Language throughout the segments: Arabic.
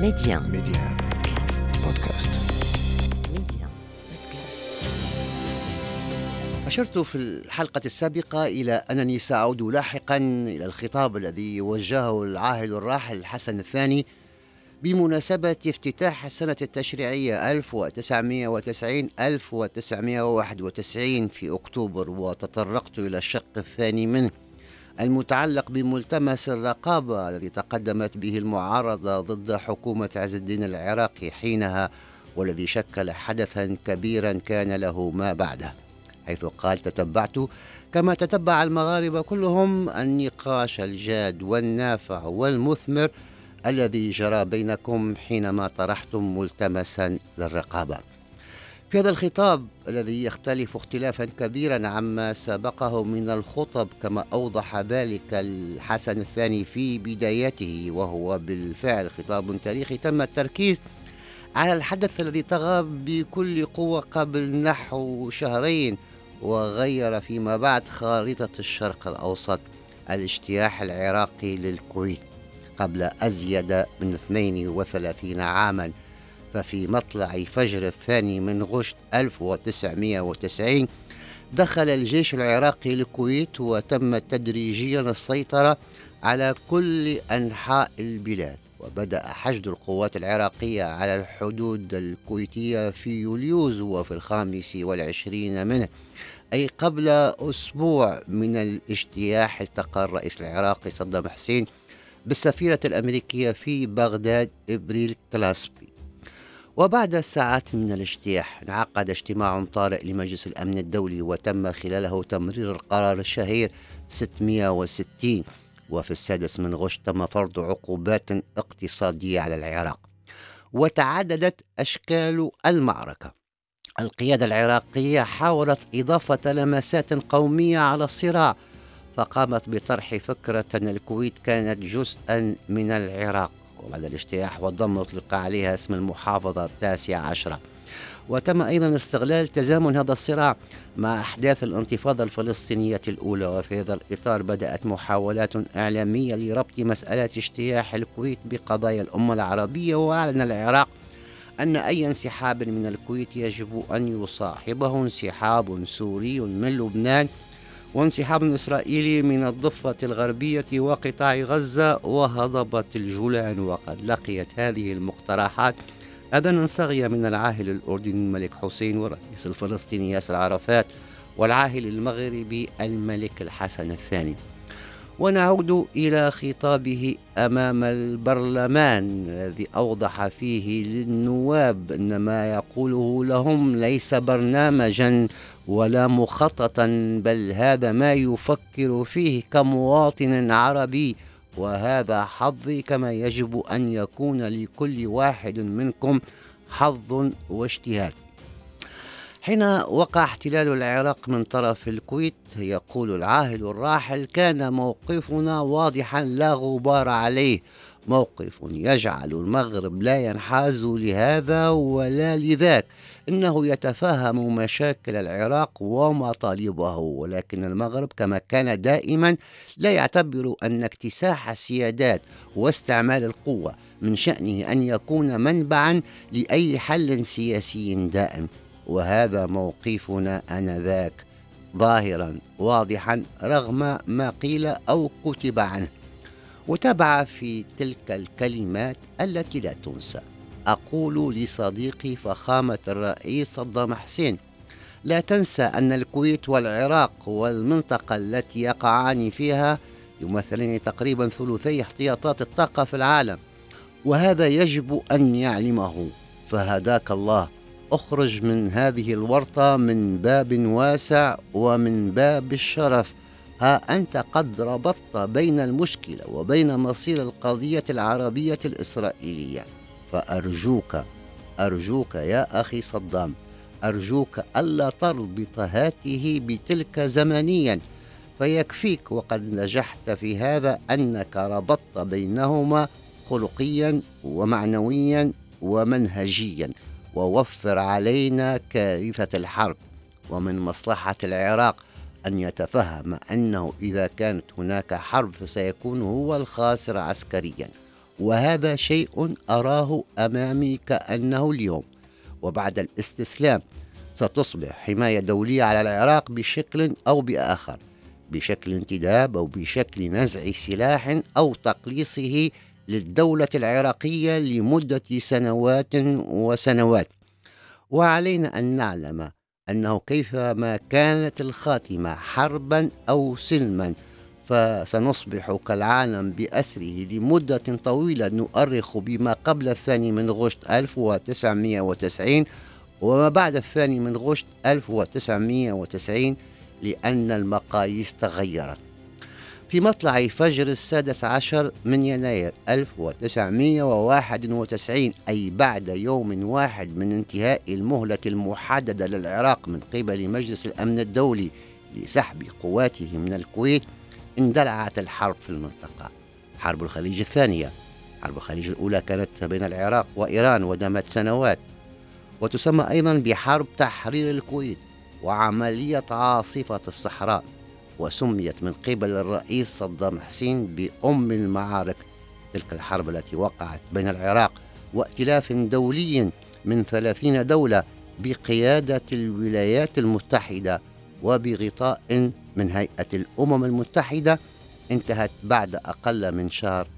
Média. Média. بودكاست Média. أشرت في الحلقة السابقة إلى أنني سأعود لاحقا إلى الخطاب الذي وجهه العاهل الراحل حسن الثاني بمناسبة افتتاح السنة التشريعية 1990 1991 في أكتوبر وتطرقت إلى الشق الثاني منه المتعلق بملتمس الرقابة الذي تقدمت به المعارضة ضد حكومة عز الدين العراقي حينها والذي شكل حدثا كبيرا كان له ما بعده. حيث قال تتبعت كما تتبع المغاربة كلهم النقاش الجاد والنافع والمثمر الذي جرى بينكم حينما طرحتم ملتمسا للرقابة. في هذا الخطاب الذي يختلف اختلافا كبيرا عما سبقه من الخطب كما أوضح ذلك الحسن الثاني في بدايته وهو بالفعل خطاب تاريخي تم التركيز على الحدث الذي طغى بكل قوة قبل نحو شهرين وغير فيما بعد خارطة الشرق الأوسط الاجتياح العراقي للكويت قبل أزيد من 32 عاما. ففي مطلع فجر الثاني من غشت 1990 دخل الجيش العراقي الكويت وتم تدريجيا السيطرة على كل أنحاء البلاد. وبدأ حشد القوات العراقية على الحدود الكويتية في يوليوز وفي الخامس والعشرين منه أي قبل أسبوع من الاجتياح التقى الرئيس العراقي صدام حسين بالسفيرة الأمريكية في بغداد إبريل كلاسبي وبعد ساعات من الاجتياح انعقد اجتماع طارئ لمجلس الأمن الدولي وتم خلاله تمرير القرار الشهير 660 وفي السادس من غش تم فرض عقوبات اقتصادية على العراق. وتعددت أشكال المعركة. القيادة العراقية حاولت إضافة لمسات قومية على الصراع فقامت بطرح فكرة أن الكويت كانت جزءا من العراق. وبعد الاجتياح والضم أطلق عليها اسم المحافظة التاسعة عشرة. وتم أيضا استغلال تزامن هذا الصراع مع أحداث الانتفاضة الفلسطينية الأولى وفي هذا الإطار بدأت محاولات إعلامية لربط مسألة اجتياح الكويت بقضايا الأمة العربية وأعلن العراق أن أي انسحاب من الكويت يجب أن يصاحبه انسحاب سوري من لبنان. وانسحاب إسرائيلي من الضفة الغربية وقطاع غزة وهضبة الجولان. وقد لقيت هذه المقترحات أذنا صاغية من العاهل الأردني الملك حسين والرئيس الفلسطيني ياسر عرفات والعاهل المغربي الملك الحسن الثاني. ونعود إلى خطابه أمام البرلمان الذي أوضح فيه للنواب أن ما يقوله لهم ليس برنامجا ولا مخططا بل هذا ما يفكر فيه كمواطن عربي. وهذا حظي كما يجب أن يكون لكل واحد منكم حظ واجتهاد. حين وقع احتلال العراق من طرف الكويت يقول العاهل الراحل كان موقفنا واضحا لا غبار عليه. موقف يجعل المغرب لا ينحاز لهذا ولا لذاك. إنه يتفهم مشاكل العراق ومطالبه ولكن المغرب كما كان دائما لا يعتبر أن اكتساح السيادات واستعمال القوة من شأنه أن يكون منبعا لأي حل سياسي دائم. وهذا موقفنا آنذاك. ظاهرا واضحا رغم ما قيل أو كتب عنه. وتابع في تلك الكلمات التي لا تنسى. أقول لصديقي فخامة الرئيس صدام حسين لا تنسى أن الكويت والعراق والمنطقة التي يقعان فيها يمثلان تقريبا ثلثي احتياطات الطاقة في العالم وهذا يجب أن يعلمه. فهداك الله أخرج من هذه الورطة من باب واسع ومن باب الشرف. ها أنت قد ربطت بين المشكلة وبين مصير القضية العربية الإسرائيلية. فأرجوك أرجوك يا أخي صدام أرجوك ألا تربط هاته بتلك زمنيا. فيكفيك وقد نجحت في هذا أنك ربطت بينهما خلقيا ومعنويا ومنهجيا. ووفر علينا كارثة الحرب ومن مصلحة العراق أن يتفهم أنه إذا كانت هناك حرب فسيكون هو الخاسر عسكريا. وهذا شيء أراه أمامي كأنه اليوم. وبعد الاستسلام ستصبح حماية دولية على العراق بشكل أو بآخر بشكل انتداب أو بشكل نزع سلاح أو تقليصه للدولة العراقية لمدة سنوات وسنوات. وعلينا أن نعلم أنه كيفما كانت الخاتمة حربا أو سلما فسنصبح كالعالم بأسره لمدة طويلة. نؤرخ بما قبل الثاني من غشت 1990 وما بعد الثاني من غشت 1990 لأن المقاييس تغيرت. في مطلع فجر السادس عشر من يناير 1991 أي بعد يوم واحد من انتهاء المهلة المحددة للعراق من قبل مجلس الأمن الدولي لسحب قواته من الكويت اندلعت الحرب في المنطقة. حرب الخليج الثانية. حرب الخليج الأولى كانت بين العراق وإيران ودامت سنوات. وتسمى أيضا بحرب تحرير الكويت وعملية عاصفة الصحراء. وسميت من قبل الرئيس صدام حسين بأم المعارك تلك الحرب التي وقعت بين العراق وائتلاف دولي من ثلاثين دولة بقيادة الولايات المتحدة وبغطاء من هيئة الأمم المتحدة انتهت بعد أقل من شهر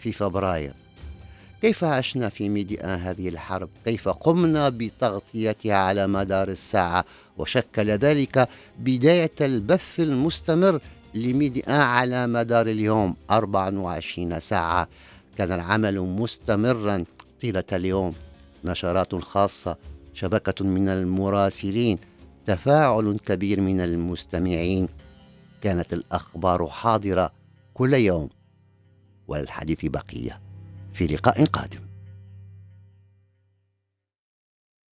في فبراير. كيف عشنا في ميديا هذه الحرب؟ كيف قمنا بتغطيتها على مدار الساعة؟ وشكل ذلك بداية البث المستمر لميديا على مدار اليوم 24 ساعة. كان العمل مستمرا طيلة اليوم. نشرات خاصة شبكة من المراسلين تفاعل كبير من المستمعين. كانت الأخبار حاضرة كل يوم وللحديث بقية. في لقاء قادم.